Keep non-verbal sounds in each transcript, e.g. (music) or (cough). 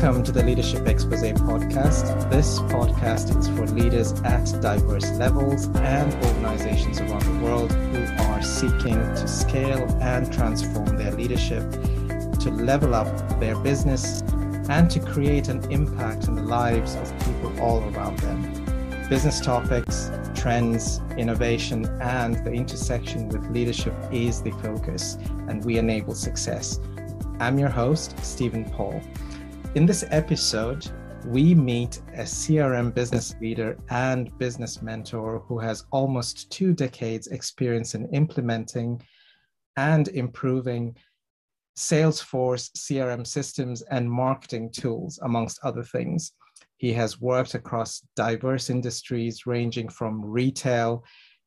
Welcome to the Leadership Expose podcast. This podcast is for leaders at diverse levels and organizations around the world who are seeking to scale and transform their leadership, to level up their business, and to create an impact in the lives of people all around them. Business topics, trends, innovation, and the intersection with leadership is the focus, and we enable success. I'm your host, Stephen Paul. In this episode, we meet a CRM business leader and business mentor who has almost two decades experience in implementing and improving Salesforce CRM systems and marketing tools, amongst other things. He has worked across diverse industries ranging from retail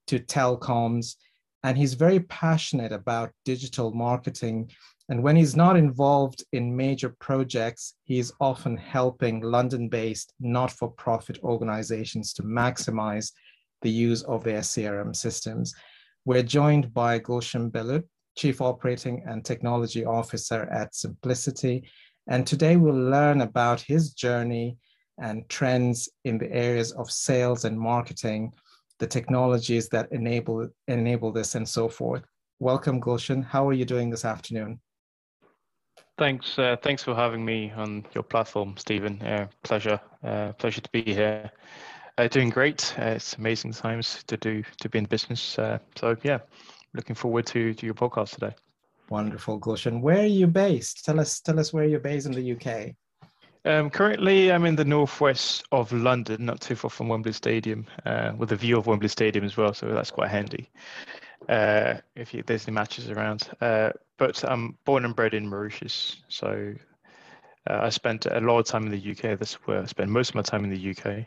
to telecoms, and he's very passionate about digital marketing and when he's not involved in major projects, he's often helping London based not for profit organizations to maximize the use of their CRM systems. We're joined by Goolshun Belut, Chief Operating and Technology Officer at Smplicity. And today we'll learn about his journey and trends in the areas of sales and marketing, the technologies that enable, enable this, and so forth. Welcome, Goolshun. How are you doing this afternoon? Thanks. Uh, thanks for having me on your platform, Stephen. Uh, pleasure. Uh, pleasure to be here. Uh, doing great. Uh, it's amazing times to do to be in business. Uh, so yeah, looking forward to to your podcast today. Wonderful, Goolshun. Where are you based? Tell us. Tell us where you're based in the UK. Um, currently, I'm in the northwest of London, not too far from Wembley Stadium, with a view of Wembley Stadium as well. So that's quite handy if you, there's any matches around but I'm born and bred in Mauritius, so uh, I spent a lot of time in the UK. That's where I spend most of my time in the UK.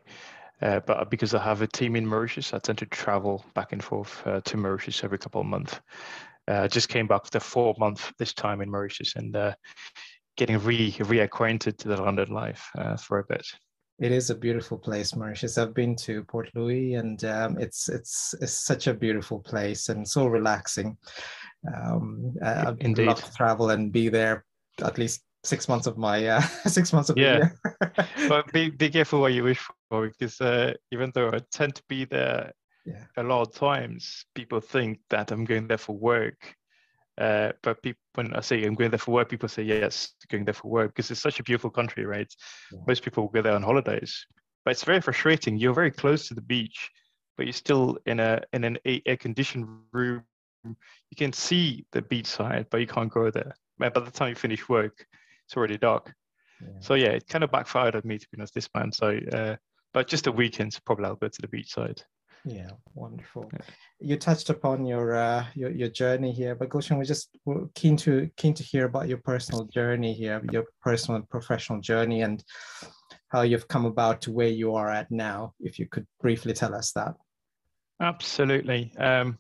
Uh, but because I have a team in Mauritius, I tend to travel back and forth uh, to Mauritius every couple of months. Uh, I just came back after four months this time in Mauritius and uh, getting re reacquainted to the London life uh, for a bit. It is a beautiful place, Mauritius. I've been to Port Louis, and um, it's it's it's such a beautiful place and so relaxing. Um, I'd love to travel and be there at least six months of my uh, (laughs) six months of yeah. the year. (laughs) but be be (laughs) careful what you wish for because uh, even though I tend to be there yeah. a lot of times, people think that I'm going there for work. Uh, but people, when I say I'm going there for work, people say yes, going there for work because it's such a beautiful country, right? Yeah. Most people go there on holidays, but it's very frustrating. You're very close to the beach, but you're still in a in an air conditioned room you can see the beach side, but you can't go there. By the time you finish work, it's already dark. Yeah. So yeah, it kind of backfired on me to be honest this man. So, uh, but just a weekend, probably I'll go to the beach side. Yeah, wonderful. Yeah. You touched upon your uh, your your journey here, but Goolshun, we're just keen to keen to hear about your personal journey here, your personal and professional journey, and how you've come about to where you are at now. If you could briefly tell us that. Absolutely. Um,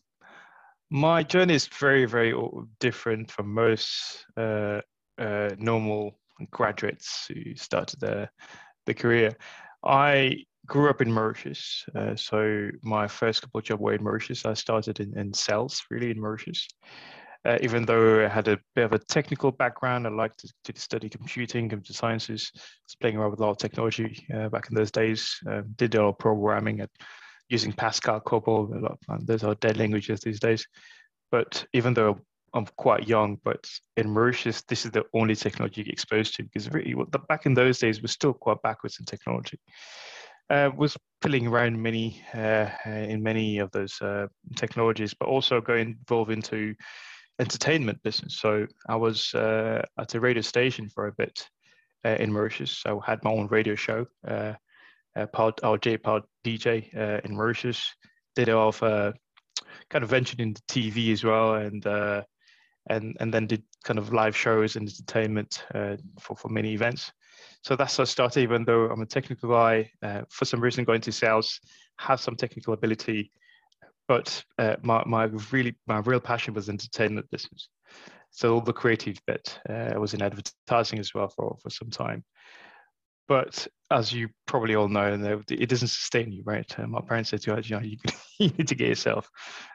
my journey is very, very different from most uh, uh, normal graduates who started their, their career. I grew up in Mauritius, uh, so my first couple of jobs were in Mauritius. I started in, in sales, really in Mauritius. Uh, even though I had a bit of a technical background, I liked to, to study computing, computer sciences. I was playing around with a lot of technology uh, back in those days. Um, did a lot of programming at using Pascal, COBOL. Those are dead languages these days. But even though I'm quite young, but in Mauritius, this is the only technology you get exposed to because really, back in those days, we're still quite backwards in technology. Uh, was filling around many uh, in many of those uh, technologies, but also going involved into entertainment business. So I was uh, at a radio station for a bit uh, in Mauritius. I had my own radio show. Uh, uh, pod, or J-Pod DJ uh, in Mauritius. Did it off uh, kind of ventured into TV as well, and uh, and and then did kind of live shows and entertainment uh, for for many events. So that's how I started. Even though I'm a technical guy, uh, for some reason going to sales, have some technical ability, but uh, my my really my real passion was entertainment business. So all the creative bit. I was in advertising as well for for some time. But as you probably all know, it doesn't sustain you, right? Uh, my parents said to us, you know, you, (laughs) need to get yourself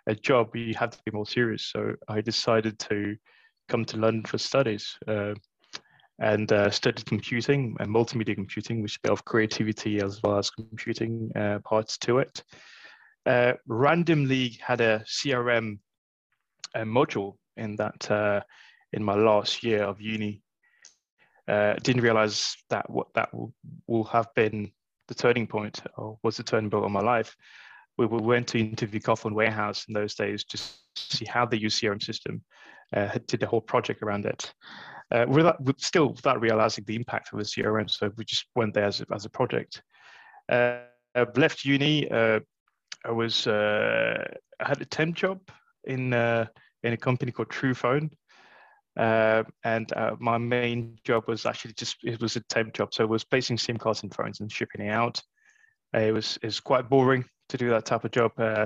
a job. You have to be more serious. So I decided to come to London for studies. Uh, and uh, studied computing and multimedia computing, which of creativity as well as computing uh, parts to it. Uh, randomly had a CRM uh, module in that uh, in my last year of uni. Uh, didn't realize that what that will, will have been the turning point or was the turning point of my life. We, we went to interview Carphone Warehouse in those days to see how they use CRM system, uh, did the whole project around it. Uh, without, still without realizing the impact of the CRM, so we just went there as a, as a project. Uh, left uni, uh, I was uh, I had a temp job in uh, in a company called Truphone, uh, and uh, my main job was actually just it was a temp job, so it was placing SIM cards in phones and shipping it out. Uh, it was it was quite boring to do that type of job. Uh,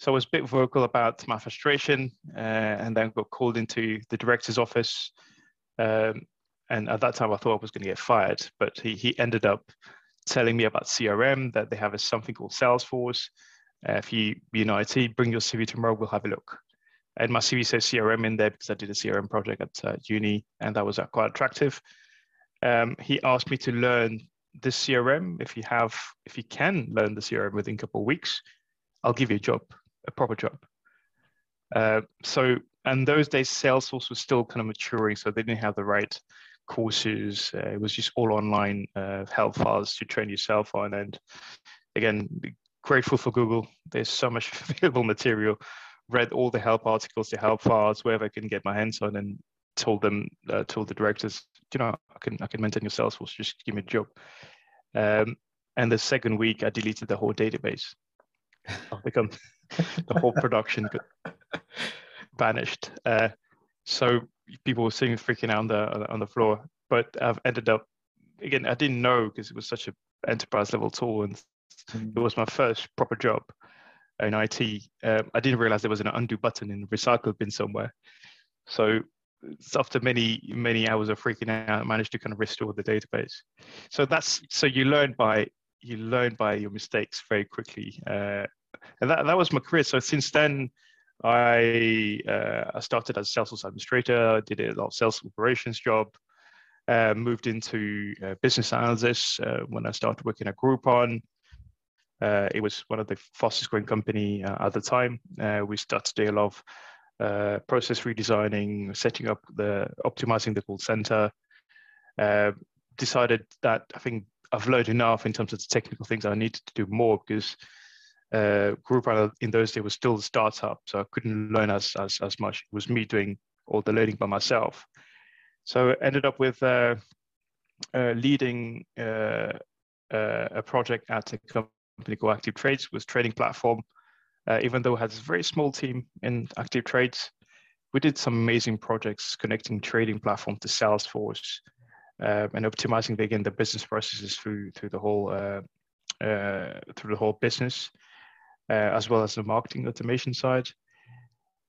so I was a bit vocal about my frustration, uh, and then got called into the director's office. Um, and at that time, I thought I was going to get fired, but he he ended up telling me about CRM that they have a, something called Salesforce. Uh, if you be in IT, bring your CV tomorrow. We'll have a look and my CV says CRM in there because I did a CRM project at uh, uni, and that was uh, quite attractive. Um, he asked me to learn the CRM. If you have, if you can learn the CRM within a couple of weeks, I'll give you a job, a proper job. Uh, so, and those days, Salesforce was still kind of maturing, so they didn't have the right courses. Uh, it was just all online uh, help files to train yourself on. And again, grateful for Google. There's so much (laughs) available material read all the help articles, the help files, wherever I can get my hands on, and told them, uh, told the directors, you know, I can I can maintain your Salesforce, just give me a job. Um, and the second week, I deleted the whole database. I've become (laughs) the whole production vanished. Uh, so people were sitting freaking out on the on the floor. But I've ended up again. I didn't know because it was such an enterprise level tool, and mm. it was my first proper job in IT, um, I didn't realize there was an undo button in the recycle bin somewhere. So after many many hours of freaking out, I managed to kind of restore the database. So that's so you learn by you learn by your mistakes very quickly, uh, and that that was my career. So since then, I uh, I started as a Salesforce administrator. Did a lot of sales operations job. Uh, moved into uh, business analysis uh, when I started working at Groupon. Uh, it was one of the fastest growing company uh, at the time. Uh, we started to lot of uh, process redesigning, setting up the optimizing the call center. Uh, decided that I think I've learned enough in terms of the technical things I needed to do more because uh, Groupon in those days was still a startup, so I couldn't learn as, as as much. It was me doing all the learning by myself. So I ended up with uh, leading a project at a company called ActivTrades was trading platform. Uh, even though it has a very small team in ActivTrades, we did some amazing projects connecting trading platform to Salesforce uh, and optimizing again the business processes through through the whole uh, uh, through the whole business, uh, as well as the marketing automation side.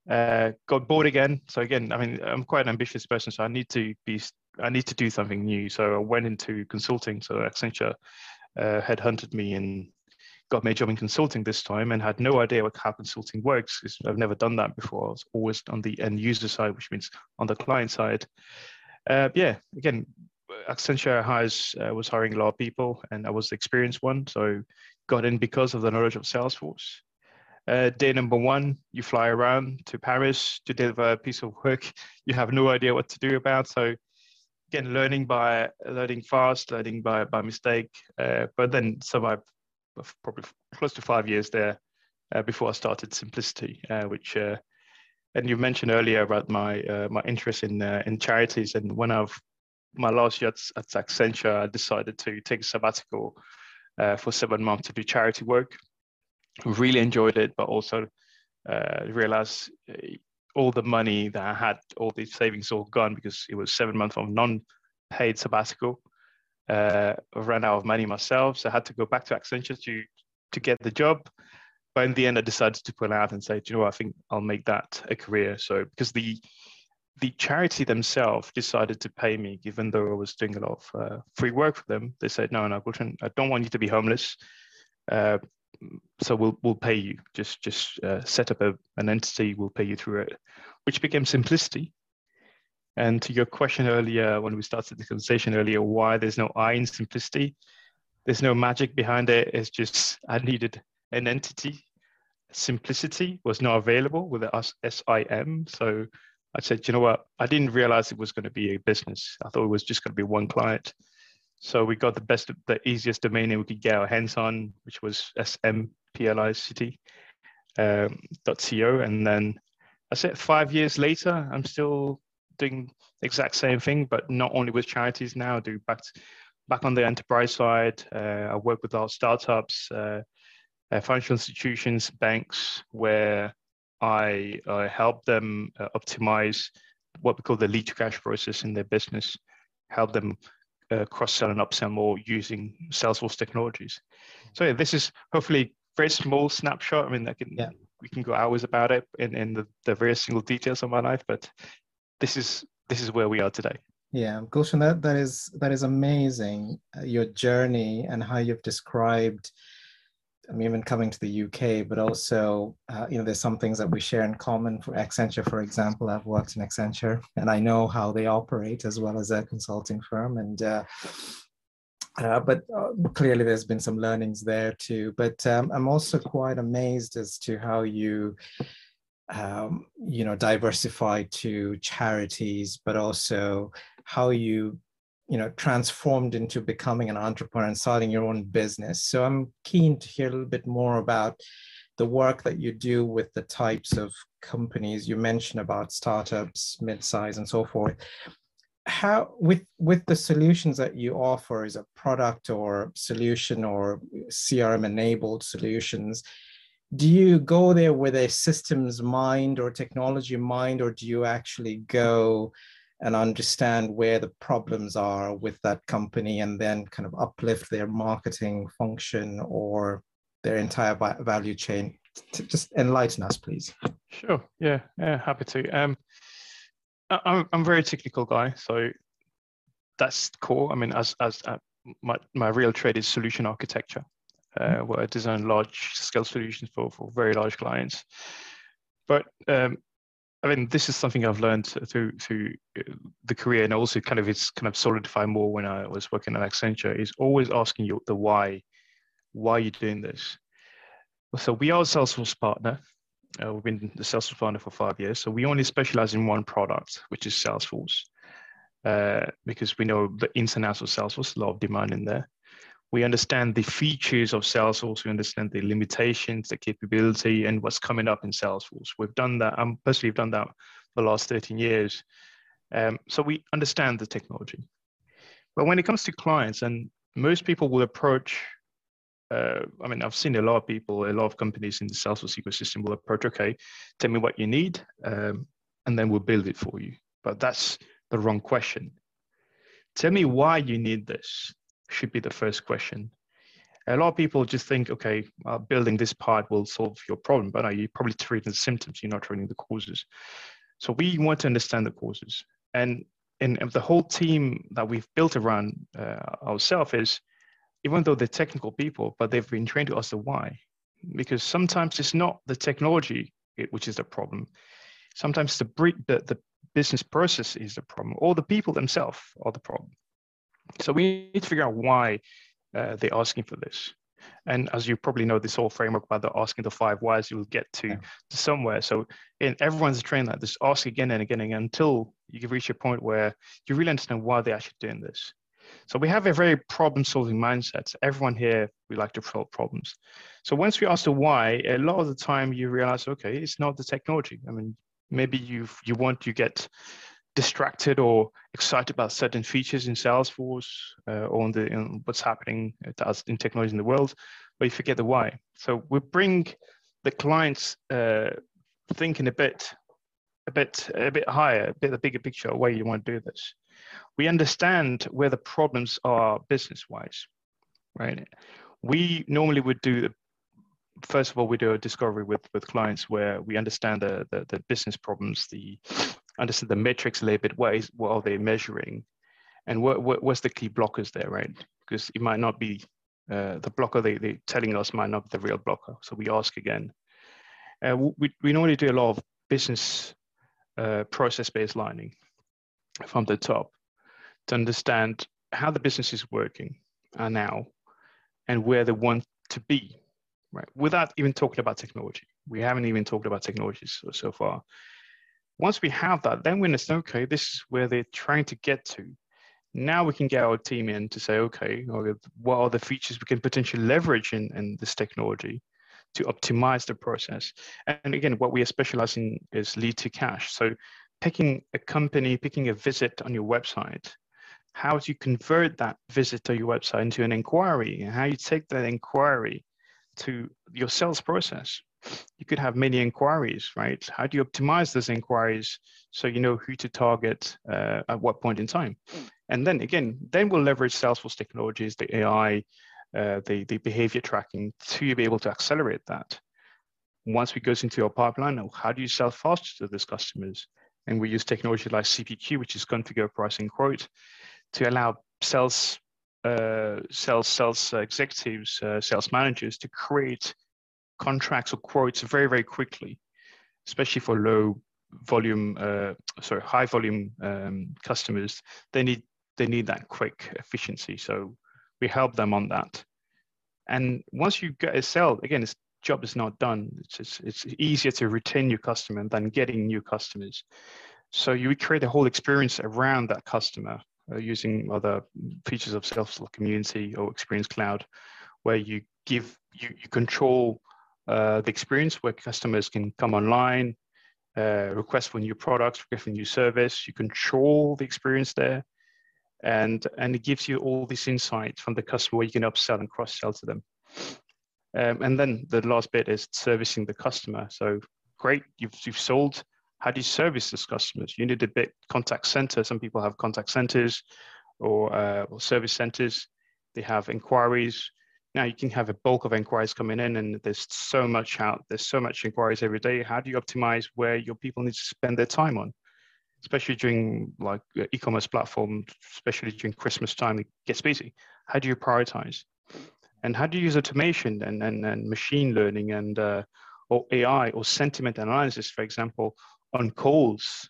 Uh, got bored again. So again, I mean, I'm quite an ambitious person, so I need to be I need to do something new. So I went into consulting. So Accenture uh, had hunted me in got a job in consulting this time and had no idea what how consulting works because I've never done that before. I was always on the end user side, which means on the client side. Uh, yeah, again, Accenture hires uh, was hiring a lot of people, and I was the experienced one, so got in because of the knowledge of Salesforce. Uh, day number one, you fly around to Paris to deliver a piece of work (laughs) you have no idea what to do about. So again, learning by learning fast, learning by by mistake, uh, but then survive probably close to five years there uh, before I started Smplicity, uh, which uh, and you mentioned earlier about my uh, my interest in uh, in charities. And when I've my last year at, at Accenture, I decided to take a sabbatical for seven months to do charity work. Really enjoyed it, but also realized all the money that I had, all the savings, all gone because it was seven months of non-paid sabbatical uh, ran out of money myself, so I had to go back to Accenture to to get the job. But in the end, I decided to pull out and say, you know, what? I think I'll make that a career. So because the the charity themselves decided to pay me, even though I was doing a lot of uh, free work for them. They said, no, no, I don't want you to be homeless. Uh, so we'll we'll pay you. Just just uh, set up a, an entity. We'll pay you through it, which became Smplicity. And to your question earlier, when we started the conversation earlier, why there's no I in simplicity, there's no magic behind it. It's just I needed an entity. Simplicity was not available with the SIM. So I said, you know what? I didn't realize it was going to be a business. I thought it was just going to be one client. So we got the best, the easiest domain we could get our hands on, which was smplicity um, .co. And then I said five years later, I'm still doing the exact same thing, but not only with charities now. I do back to, back on the enterprise side. Uh, I work with our startups, uh, uh, financial institutions, banks, where I help them uh, optimize what we call the lead to cash process in their business, help them uh, cross sell and upsell more using Salesforce technologies. So yeah, this is hopefully very small snapshot. I mean, I can yeah. we can go hours about it in, in the, the very single details of my life, but this is this is where we are today. Yeah, Goolshun, that that is that is amazing. Uh, your journey and how you've described I mean, even coming to the UK, but also, uh, you know, there's some things that we share in common. For Accenture, for example, I've worked in Accenture, and I know how they operate as well as a consulting firm. And uh, uh, but uh, clearly, there's been some learnings there too. But um, I'm also quite amazed as to how you, um, you know, diversify to charities, but also how you you know transformed into becoming an entrepreneur and starting your own business. So i'm keen to hear a little bit more about the work that you do with the types of companies you mentioned about startups mid-size and so forth. How with with the solutions that you offer as a product or solution or crm enabled solutions do you go there with a systems mind or technology mind or do you actually go and understand where the problems are with that company and then kind of uplift their marketing function or their entire value chain? Just enlighten us please. Sure. Yeah. Yeah happy to. Um i'm, I'm a very technical guy so that's core. I mean as as uh, my, my real trade is solution architecture uh, where i design large scale solutions for for very large clients but um, I mean, this is something I've learned through through uh, the career, and also kind of it's kind of solidified more when I was working at Accenture. Is always asking you the why, why are you doing this? So we are a Salesforce partner. Uh, we've been the Salesforce partner for five years. So we only specialize in one product, which is Salesforce, uh, because we know the of Salesforce, a lot of demand in there we understand the features of Salesforce, we understand the limitations, the capability, and what's coming up in Salesforce. We've done that. I'm personally done that for the last 13 years. Um, so we understand the technology. But when it comes to clients, and most people will approach, uh, I mean, I've seen a lot of people, a lot of companies in the Salesforce ecosystem will approach, okay, tell me what you need, um, and then we'll build it for you. But that's the wrong question. Tell me why you need this should be the first question. A lot of people just think, okay, uh, building this part will solve your problem, but no, you're probably treating the symptoms, you're not treating the causes. So we want to understand the causes. And in, the whole team that we've built around uh, ourselves is, even though they're technical people, but they've been trained to ask the why. Because sometimes it's not the technology which is the problem. Sometimes the, the, the business process is the problem, or the people themselves are the problem. So we need to figure out why uh, they're asking for this. And as you probably know, this whole framework by the asking the five whys, you'll get to, yeah. to somewhere. So in, everyone's trained that just ask again and again and again until you reach a point where you really understand why they're actually doing this. So we have a very problem-solving mindset. Everyone here, we like to solve problems. So once we ask the why, a lot of the time you realize, okay, it's not the technology. I mean, maybe you you want to get distracted or excited about certain features in Salesforce uh, or in, the, in what's happening in technology in the world, but you forget the why. So we bring the clients uh, thinking a bit, a bit, a bit higher, a bit the bigger picture of why you want to do this. We understand where the problems are business-wise, right? We normally would do the first of all, we do a discovery with with clients where we understand the the, the business problems, the understand the metrics a little bit. What is what are they measuring, and what, what what's the key blockers there, right? Because it might not be uh, the blocker they they telling us might not be the real blocker. So we ask again. Uh, we we normally do a lot of business uh, process based lining. from the top to understand how the business is working uh, now and where they want to be, right? Without even talking about technology. We haven't even talked about technologies so, so far. Once we have that, then we understand, okay, this is where they're trying to get to. Now we can get our team in to say, okay, what are the features we can potentially leverage in, in this technology to optimize the process? And again, what we are specializing is lead to cash. So picking a company, picking a visit on your website, how do you convert that visit to your website into an inquiry and how you take that inquiry to your sales process you could have many inquiries right? How do you optimize those inquiries so you know who to target uh, at what point in time? And then again then we'll leverage salesforce technologies the ai uh, the, the behavior tracking to be able to accelerate that. Once we goes into your pipeline how do you sell faster to those customers? And we use technology like cpq which is configure pricing quote to allow sales uh, sales sales executives, uh, sales managers to create contracts or quotes very very quickly, especially for low volume, uh, sorry, high volume um, customers. They need they need that quick efficiency. So we help them on that. And once you get a sale, again, this job is not done. It's, it's, it's easier to retain your customer than getting new customers. So you create a whole experience around that customer uh, using other features of Salesforce Community or Experience Cloud, where you give you, you control the experience where customers can come online, uh, request for new products, request for new service. You control the experience there, and and it gives you all this insight from the customer where you can upsell and cross sell to them. Um, and then the last bit is servicing the customer. So great, you've you've sold how do you service those customers? You need a big contact center. Some people have contact centers or, uh, or service centers. They have inquiries. Now you can have a bulk of inquiries coming in, and there's so much out. There's so much inquiries every day. How do you optimize where your people need to spend their time on? Especially during like uh, e-commerce platform, especially during Christmas time, it gets busy. How do you prioritize? And how do you use automation and, and, and machine learning and uh, or AI or sentiment analysis, for example, on calls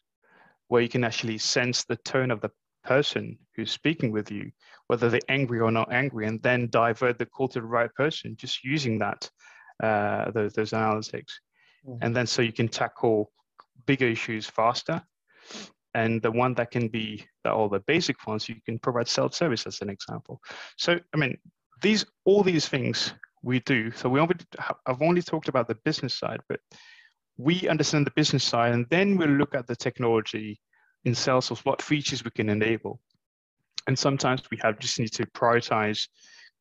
where you can actually sense the tone of the person who's speaking with you, whether they're angry or not angry, and then divert the call to the right person just using that, uh, those, those analytics. Mm-hmm. And then so you can tackle bigger issues faster. And the one that can be all the basic ones, you can provide self-service as an example. So, I mean, these all these things we do. So we only, I've only talked about the business side, but we understand the business side, and then we'll look at the technology in Salesforce, what features we can enable. And sometimes we have just need to prioritize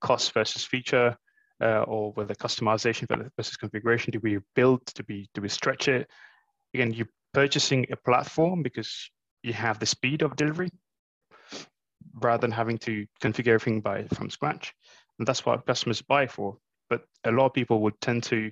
cost versus feature, uh, or whether customization versus configuration. Do we build? Do we do we stretch it? Again, you're purchasing a platform because you have the speed of delivery, rather than having to configure everything by from scratch. And that's what customers buy for. But a lot of people would tend to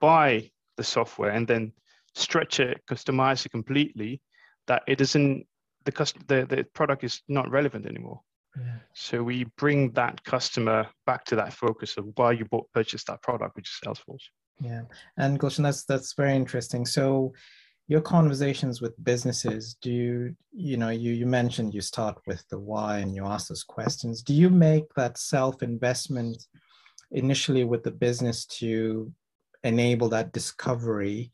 buy the software and then stretch it, customize it completely, that it isn't the cust- the, the product is not relevant anymore. Yeah. So we bring that customer back to that focus of why you bought purchased that product, which is Salesforce. Yeah, and Goolshun, that's that's very interesting. So your conversations with businesses, do you you know you you mentioned you start with the why and you ask those questions. Do you make that self investment initially with the business to enable that discovery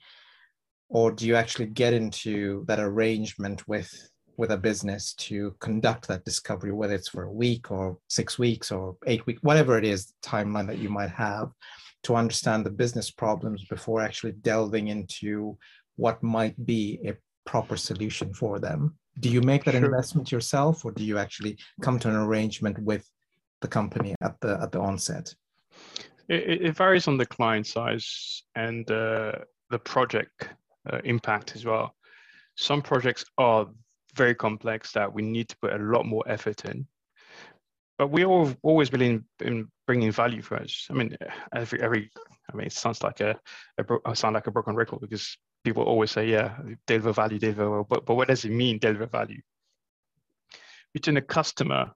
or do you actually get into that arrangement with with a business to conduct that discovery whether it's for a week or six weeks or eight weeks whatever it is timeline that you might have to understand the business problems before actually delving into what might be a proper solution for them do you make that sure. investment yourself or do you actually come to an arrangement with the company at the at the onset it, it varies on the client size and uh, the project uh, impact as well. Some projects are very complex that we need to put a lot more effort in. But we all always believe in bringing value for us. I mean, every every I mean, it sounds like a, a I sound like a broken record because people always say, yeah, deliver value, deliver. But but what does it mean, deliver value? Between the customer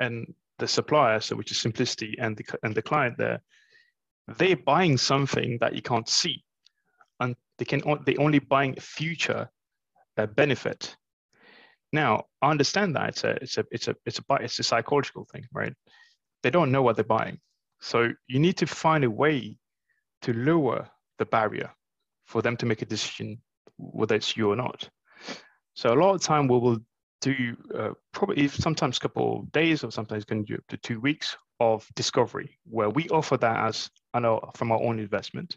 and the supplier, so which is simplicity, and the and the client, there, they're buying something that you can't see they can they only buying future uh, benefit Now, I understand that it's a it's a it's a it's a it's a psychological thing, right? They don't know what they're buying, so you need to find a way to lower the barrier for them to make a decision whether it's you or not. So a lot of time we will do uh, probably sometimes a couple of days or sometimes going to do up to two weeks of discovery where we offer that as I know from our own investment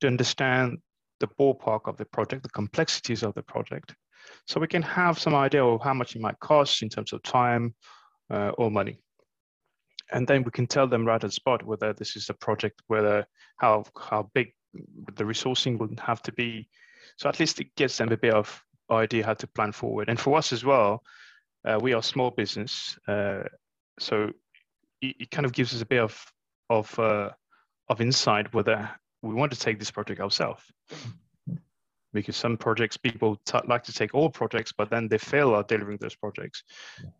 to understand the ballpark of the project, the complexities of the project, so we can have some idea of how much it might cost in terms of time uh, or money. And then we can tell them right at the spot whether this is a project, whether how how big the resourcing would have to be. So at least it gives them a bit of idea how to plan forward. And for us as well, uh, we are small business, uh, so it, it, kind of gives us a bit of of uh, of insight whether we want to take this project ourselves. Because some projects people like to take all projects but then they fail at delivering those projects.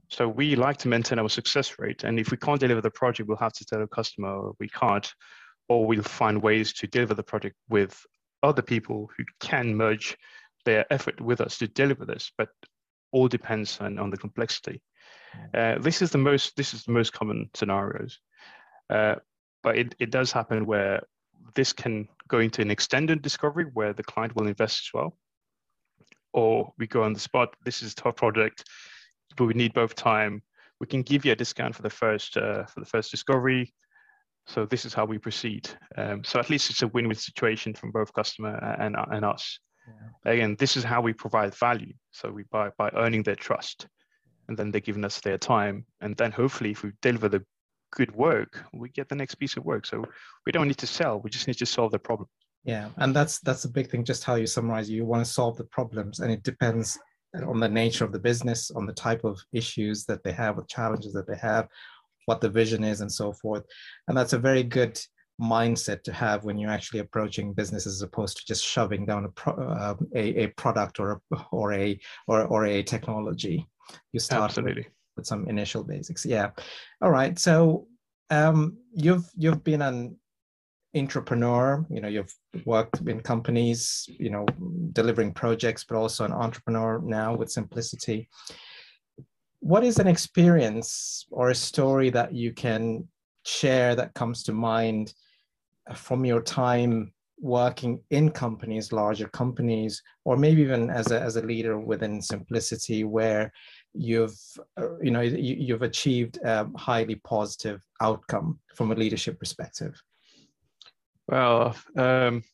So we like to maintain our success rate and if we can't deliver the project we'll have to tell a customer we can't or we'll find ways to deliver the project with other people who can merge their effort with us to deliver this but all depends on, on the complexity. Uh, this is the most this is the most common scenarios. Uh, but it, it does happen where this can go into an extended discovery where the client will invest as well. Or we go on the spot, this is a tough project, but we need both time. We can give you a discount for the first uh, for the first discovery. So this is how we proceed. Um, so at least it's a win-win situation from both customer and, and us. Yeah. Again, this is how we provide value. So we by by earning their trust, and then they're giving us their time, and then hopefully, if we deliver the good work, we get the next piece of work. So we don't need to sell; we just need to solve the problem. Yeah, and that's that's a big thing. Just how you summarize, you want to solve the problems, and it depends on the nature of the business, on the type of issues that they have, what challenges that they have, what the vision is, and so forth. And that's a very good mindset to have when you're actually approaching business as opposed to just shoving down a pro, uh, a, a product or a or a or, or a technology. You start Absolutely. With, some initial basics. Yeah. All right. So um, you've you've been an entrepreneur. You know, you've worked in companies. You know, delivering projects, but also an entrepreneur now with Smplicity. What is an experience or a story that you can share that comes to mind from your time working in companies, larger companies, or maybe even as a, as a leader within Smplicity, where you've uh, you know you, have achieved a highly positive outcome from a leadership perspective? Well um,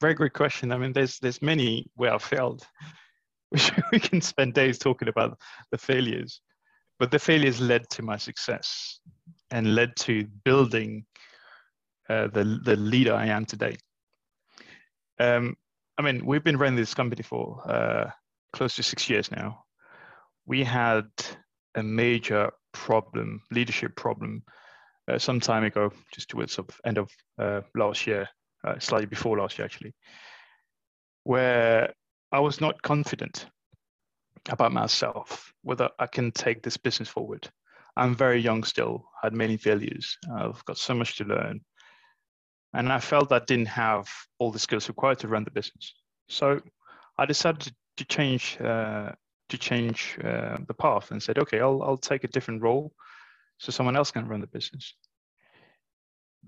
very good question. I mean there's there's many where i failed (laughs) we can spend days talking about the failures but the failures led to my success and led to building uh, the the leader i am today. Um, i mean we've been running this company for uh, close to six years now we had a major problem, leadership problem, uh, some time ago, just towards the end of uh, last year, uh, slightly before last year actually, where I was not confident about myself, whether I can take this business forward. I'm very young still, had many failures. I've got so much to learn. And I felt I didn't have all the skills required to run the business. So I decided to, change uh, to change uh, the path and said, okay, I'll, I'll take a different role so someone else can run the business.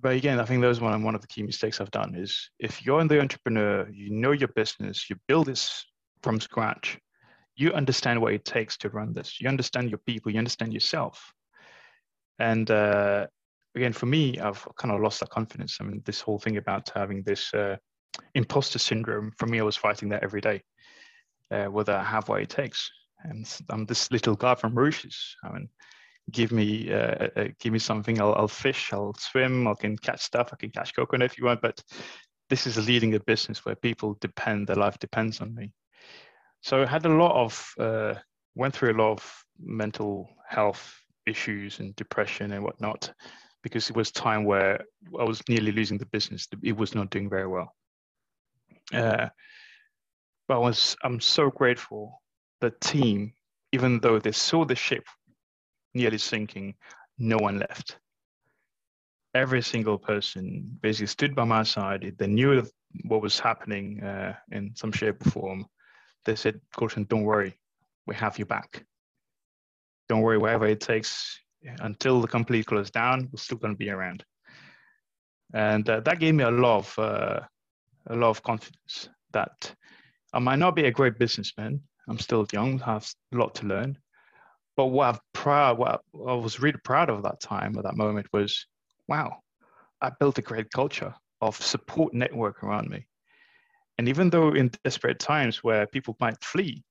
But again, I think those one one of the key mistakes I've done is if you're the entrepreneur, you know your business, you build this from scratch, you understand what it takes to run this. You understand your people, you understand yourself. And uh, again, for me, I've kind of lost that confidence. I mean, this whole thing about having this uh, imposter syndrome, for me, I was fighting that every day uh, whether I have what it takes. And I'm this little guy from Mauritius. I mean, give me uh, uh, give me something. I'll, I'll fish. I'll swim. I can catch stuff. I can catch coconut if you want. But this is leading a business where people depend. Their life depends on me. So I had a lot of uh, went through a lot of mental health issues and depression and whatnot because it was time where I was nearly losing the business. It was not doing very well. Uh, but I was I'm so grateful the team, even though they saw the ship nearly sinking, no one left. Every single person basically stood by my side. They knew what was happening uh, in some shape or form. They said, Goolshun, don't worry. we have your back. Don't worry, wherever it takes until the complete close down, we're still going to be around. And uh, that gave me a lot of uh, a lot of confidence that I might not be a great businessman. I'm still young, have a lot to learn. But what I'm proud, what I was really proud of that time, at that moment, was, wow, I built a great culture of support network around me. And even though in desperate times where people might flee,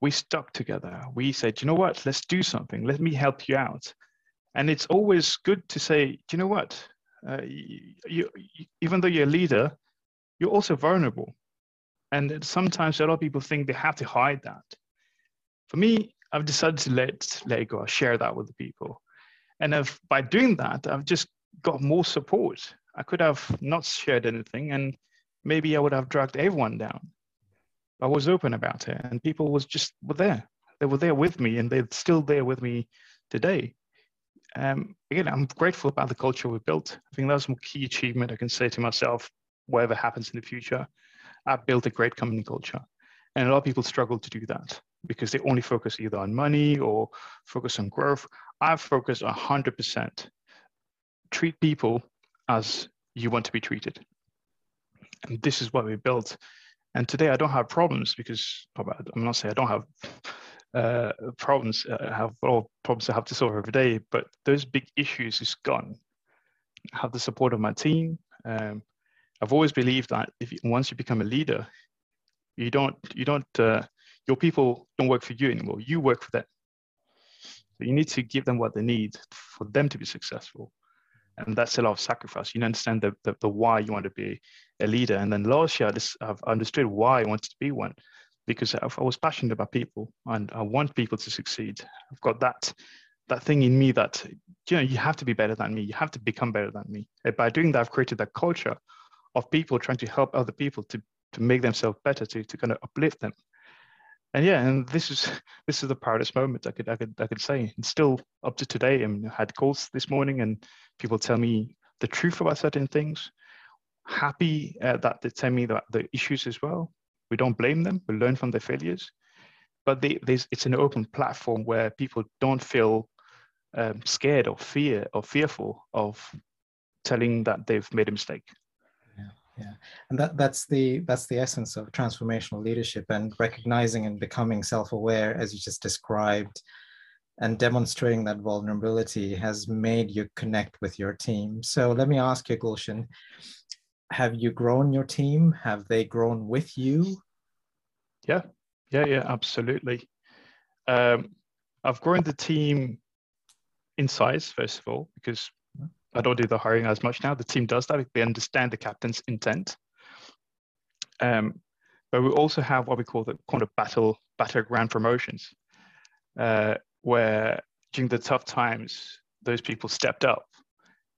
we stuck together. We said, you know what, let's do something. Let me help you out. And it's always good to say, you know what? Uh, you, you, even though you're a leader, you're also vulnerable. And sometimes a lot of people think they have to hide that. For me, I've decided to let, let go, share that with the people. And if, by doing that, I've just got more support. I could have not shared anything and maybe I would have dragged everyone down. I was open about it and people was just were there. They were there with me and they're still there with me today. Um, again, I'm grateful about the culture we built. I think that's a key achievement I can say to myself, whatever happens in the future. I've built a great company culture. And a lot of people struggle to do that because they only focus either on money or focus on growth. I've focused 100%. Treat people as you want to be treated. And this is what we built. And today I don't have problems because I'm not saying I don't have uh, problems. I have all problems I have to solve every day, but those big issues is gone. I have the support of my team. Um, I've always believed that if you, once you become a leader, you don't you don't uh, your people don't work for you anymore. You work for them. So you need to give them what they need for them to be successful. And that's a lot of sacrifice. You understand the, the, the why you want to be a leader. And then last year, this, I've understood why I wanted to be one because I was passionate about people and I want people to succeed. I've got that that thing in me that you know you have to be better than me. You have to become better than me. And by doing that, I've created that culture of people trying to help other people to to make themselves better, to to kind of uplift them and yeah, and this is (laughs) this is the proudest moment I could I could I could say. And still up to today, I, mean, I had calls this morning, and people tell me the truth about certain things. Happy uh, that they tell me that the issues as well. We don't blame them. We learn from their failures, but they, it's an open platform where people don't feel um, scared or fear or fearful of telling that they've made a mistake yeah. And that that's the that's the essence of transformational leadership and recognizing and becoming self-aware as you just described and demonstrating that vulnerability has made you connect with your team. So let me ask you goolshun have you grown your team? Have they grown with you? Yeah. Yeah yeah absolutely. Um, i've grown the team in size first of all because I don't do the hiring as much now. The team does that. They understand the captain's intent. Um, but we also have what we call the kind of battle battleground promotions, uh, where during the tough times, those people stepped up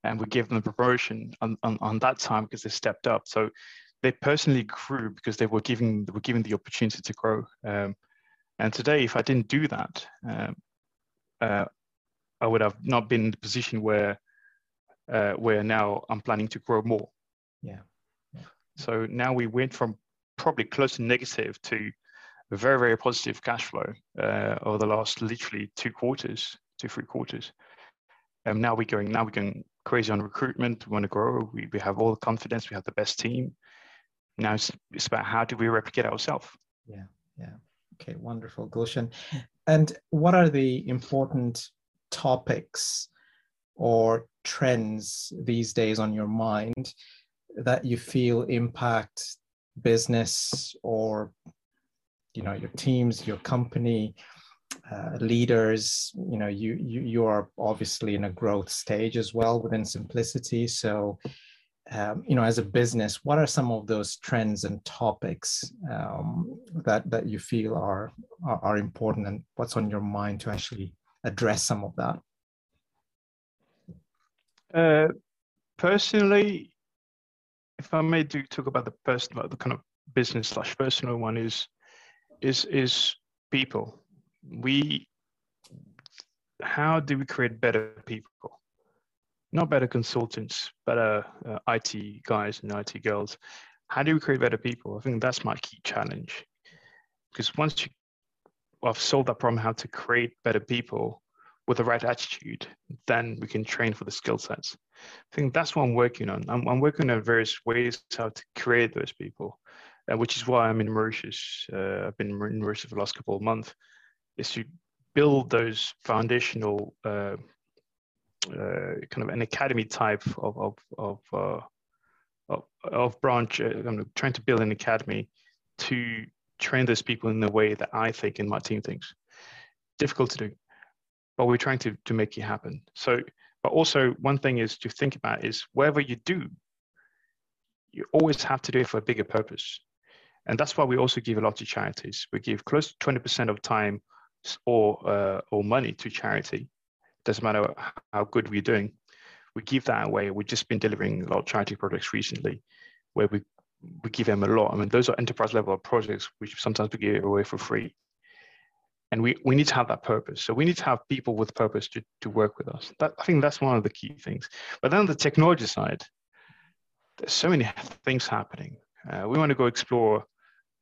and we give them a promotion on, on, on that time because they stepped up. So they personally grew because they were given were given the opportunity to grow. Um, and today, if I didn't do that, um, uh, I would have not been in the position where uh, where now I'm planning to grow more. Yeah. So now we went from probably close to negative to very, very positive cash flow uh, over the last literally two quarters, two, three quarters. And now we're going, now we're going crazy on recruitment. We want to grow. We, we have all the confidence. We have the best team. Now it's, it's about how do we replicate ourselves? Yeah. Yeah. Okay. Wonderful, Goolshun. And what are the important topics or trends these days on your mind that you feel impact business or you know your teams your company uh, leaders? You know you, you you are obviously in a growth stage as well within simplicity. So um, you know as a business what are some of those trends and topics um, that that you feel are, are are important and what's on your mind to actually address some of that uh, personally, if I may do talk about the personal, the kind of business slash personal one is, is is people. We, how do we create better people? Not better consultants, better uh, IT guys and IT girls. How do we create better people? I think that's my key challenge. Because once you I've solved that problem, how to create better people with the right attitude, then we can train for the skill sets. I think that's what I'm working on. I'm, I'm working on various ways how to create those people, uh, which is why I'm in Mauritius. Uh, I've been in Mauritius for the last couple of months, is to build those foundational uh, uh kind of an academy type of of of, uh, of, of, branch. Uh, I'm trying to build an academy to train those people in the way that I think and my team thinks. Difficult to do, but we're trying to to make it happen. So but also, one thing is to think about is whatever you do, you always have to do it for a bigger purpose. And that's why we also give a lot to charities. We give close to 20% of time or, uh, or money to charity. Doesn't matter how good we're doing. We give that away. We've just been delivering a lot of charity projects recently where we, we give them a lot. I mean, those are enterprise level projects which sometimes we give away for free and we, we need to have that purpose. So we need to have people with purpose to, to work with us. That, I think that's one of the key things. But then on the technology side, there's so many things happening. Uh, we want to go explore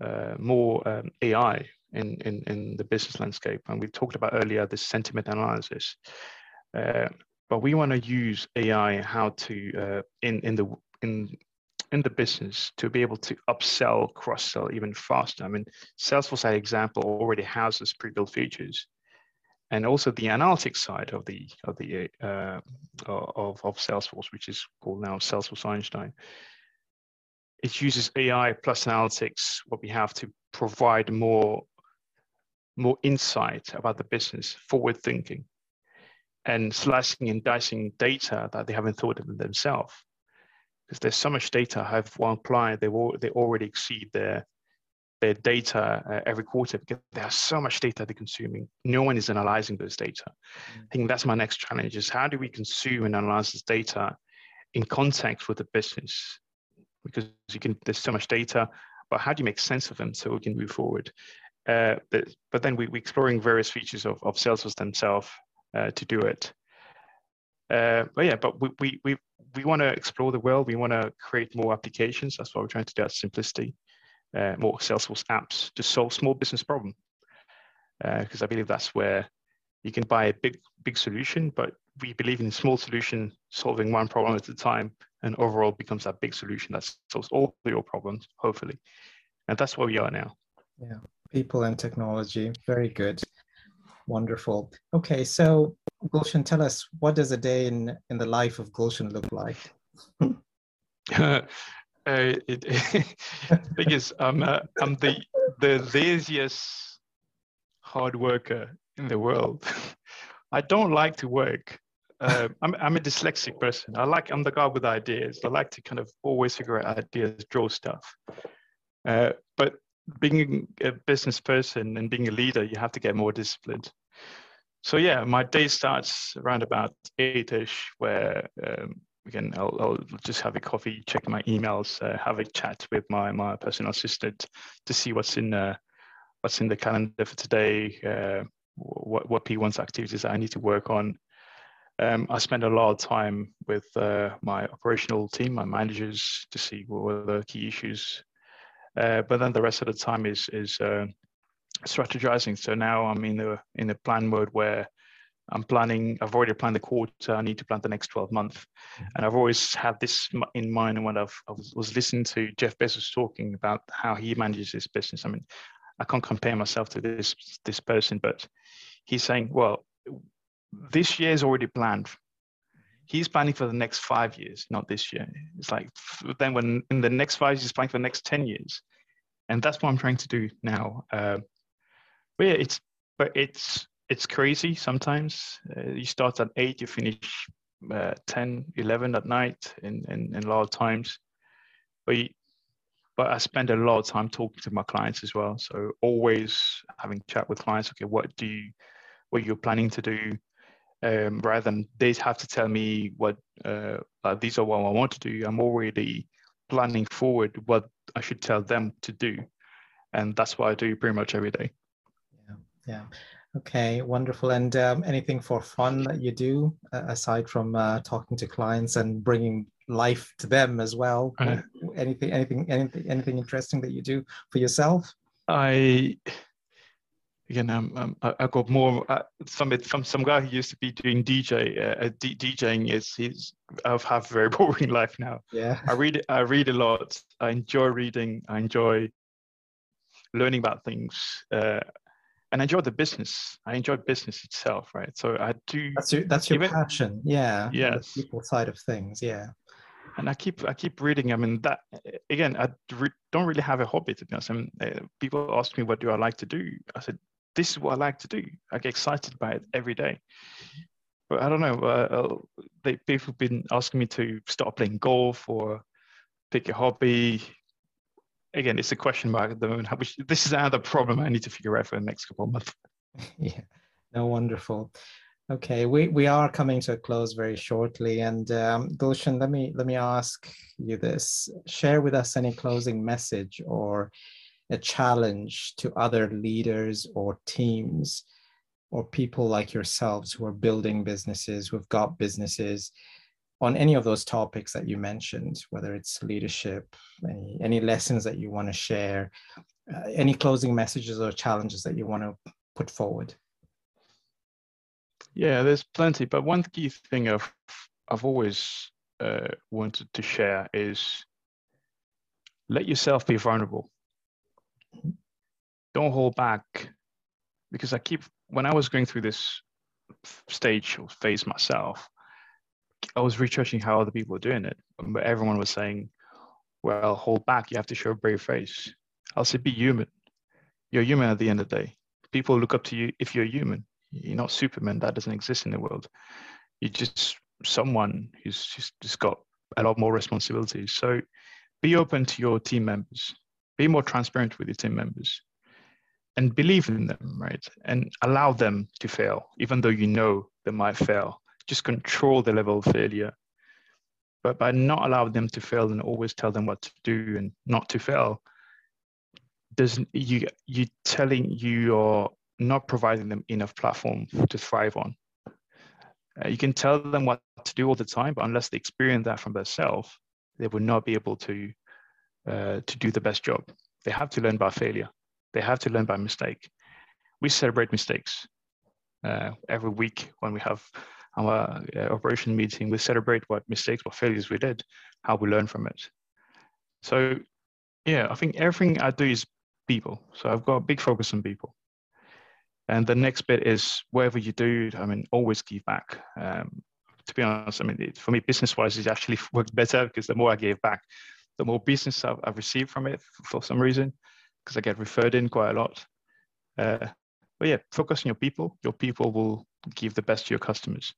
uh, more um, AI in, in, in the business landscape. And we talked about earlier this sentiment analysis. Uh, but we want to use AI how to uh, in in the in in the business to be able to upsell, cross sell even faster. I mean, Salesforce, that example, already has this pre-built features, and also the analytics side of the of the uh, of of Salesforce, which is called now Salesforce Einstein. It uses AI plus analytics, what we have to provide more more insight about the business, forward thinking, and slicing and dicing data that they haven't thought of themselves because there's so much data. I have one client, they, they already exceed their, their data uh, every quarter because there's so much data they're consuming. No one is analyzing those data. Mm-hmm. I think that's my next challenge is how do we consume and analyze this data in context with the business? Because you can, there's so much data, but how do you make sense of them so we can move forward? Uh, but, but then we, we're exploring various features of, of Salesforce themselves uh, to do it. Uh, but yeah, but we, we, we, we want to explore the world. We want to create more applications. That's what we're trying to do at Smplicity, uh, more Salesforce apps to solve small business problem. Because uh, I believe that's where you can buy a big, big solution, but we believe in small solution solving one problem at a time and overall becomes that big solution that solves all your problems, hopefully. And that's where we are now. Yeah, people and technology. Very good. Wonderful. Okay, so Goolshun, tell us what does a day in in the life of Goolshun look like? (laughs) uh, it, (laughs) thing is, I'm uh, I'm the the laziest hard worker in the world. (laughs) I don't like to work. Uh, I'm I'm a dyslexic person. I like I'm the guy with ideas. I like to kind of always figure out ideas, draw stuff. Uh, but being a business person and being a leader, you have to get more disciplined. So yeah, my day starts around about eight-ish, where um, again I'll, I'll, just have a coffee, check my emails, uh, have a chat with my my personal assistant to see what's in uh, what's in the calendar for today, uh, what what P1's activities I need to work on. Um, I spend a lot of time with uh, my operational team, my managers, to see what are the key issues uh, but then the rest of the time is is uh, strategizing. So now I'm in the in a plan mode where I'm planning. I've already planned the quarter. I need to plan the next 12 months, mm-hmm. and I've always had this in mind. when I've I was, was listening to Jeff Bezos talking about how he manages his business. I mean, I can't compare myself to this this person, but he's saying, well, this year is already planned he's planning for the next five years, not this year. It's like then when in the next five years, he's planning for the next 10 years. And that's what I'm trying to do now. Uh, but yeah, it's, but it's, it's crazy sometimes. Uh, you start at eight, you finish uh, 10, 11 at night in, in, in a lot of times. But, you, but I spend a lot of time talking to my clients as well. So always having chat with clients. Okay, what do you, what you're planning to do? um, rather than they have to tell me what uh, uh, these are what I want to do. I'm already planning forward what I should tell them to do, and that's what I do pretty much every day. Yeah. Okay, wonderful. And um, anything for fun that you do uh, aside from uh, talking to clients and bringing life to them as well? Uh, anything, anything, anything, anything interesting that you do for yourself? I again, um, um, I, I, got more uh, from it from some guy who used to be doing DJ. Uh, uh D- DJing is he's I've have a very (laughs) boring life now. Yeah, I read I read a lot. I enjoy reading. I enjoy learning about things. Uh, and I enjoy the business. I enjoy business itself, right? So I do. That's your that's your even, passion, yeah. Yes. The people side of things, yeah and I keep I keep reading. I mean that again, I re- don't really have a hobby to be honest. I mean, uh, people ask me what do I like to do. I said this is what I like to do. I get excited by it every day. But I don't know. Uh, uh they people have been asking me to start playing golf or pick a hobby. Again, it's a question mark at the moment. Which, this is another problem I need to figure out for the next couple of months. (laughs) (laughs) yeah, no, wonderful. Okay, we, we are coming to a close very shortly, and um, Goolshun, let me let me ask you this: share with us any closing message or a challenge to other leaders or teams or people like yourselves who are building businesses, who've got businesses, on any of those topics that you mentioned, whether it's leadership, any any lessons that you want to share, uh, any closing messages or challenges that you want to put forward. Yeah, there's plenty, but one key thing I've I've always uh, wanted to share is let yourself be vulnerable. Don't hold back, because I keep when I was going through this stage or phase myself, I was researching how other people were doing it, but everyone was saying, "Well, hold back. You have to show a brave face." I'll say, "Be human. You're human at the end of the day. People look up to you if you're human." You're not Superman. That doesn't exist in the world. You're just someone who's just, just got a lot more responsibilities. So be open to your team members. Be more transparent with your team members and believe in them, right? And allow them to fail, even though you know they might fail. Just control the level of failure. But by not allowing them to fail and always tell them what to do and not to fail, you you telling you are not providing them enough platform to thrive on. Uh, you can tell them what to do all the time, but unless they experience that from themselves, they will not be able to uh, to do the best job. They have to learn by failure. They have to learn by mistake. We celebrate mistakes uh, every week when we have our uh, operation meeting. We celebrate what mistakes, what failures we did, how we learn from it. So, yeah, I think everything I do is people. So I've got a big focus on people. And the next bit is whatever you do, I mean, always give back. Um, to be honest, I mean, it, for me, business wise, it's actually (laughs) worked better because the more I gave back, the more business I've, I've received from it for some reason, because I get referred in quite a lot. Uh, but yeah, focus on your people. Your people will give the best to your customers.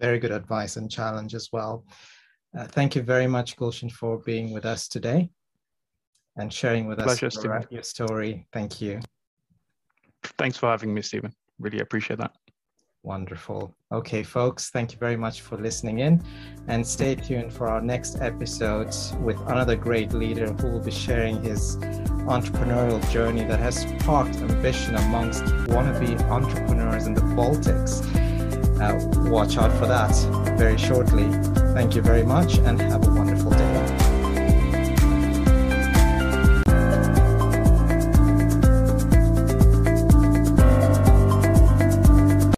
Very good advice and challenge as well. Uh, thank you very much, Goolshun, for being with us today and sharing with Pleasure, us your, your story. Thank you. Thanks for having me, Stephen. Really appreciate that. Wonderful. Okay, folks, thank you very much for listening in and stay tuned for our next episodes with another great leader who will be sharing his entrepreneurial journey that has sparked ambition amongst wannabe entrepreneurs in the Baltics. Uh, watch out for that very shortly. Thank you very much and have a wonderful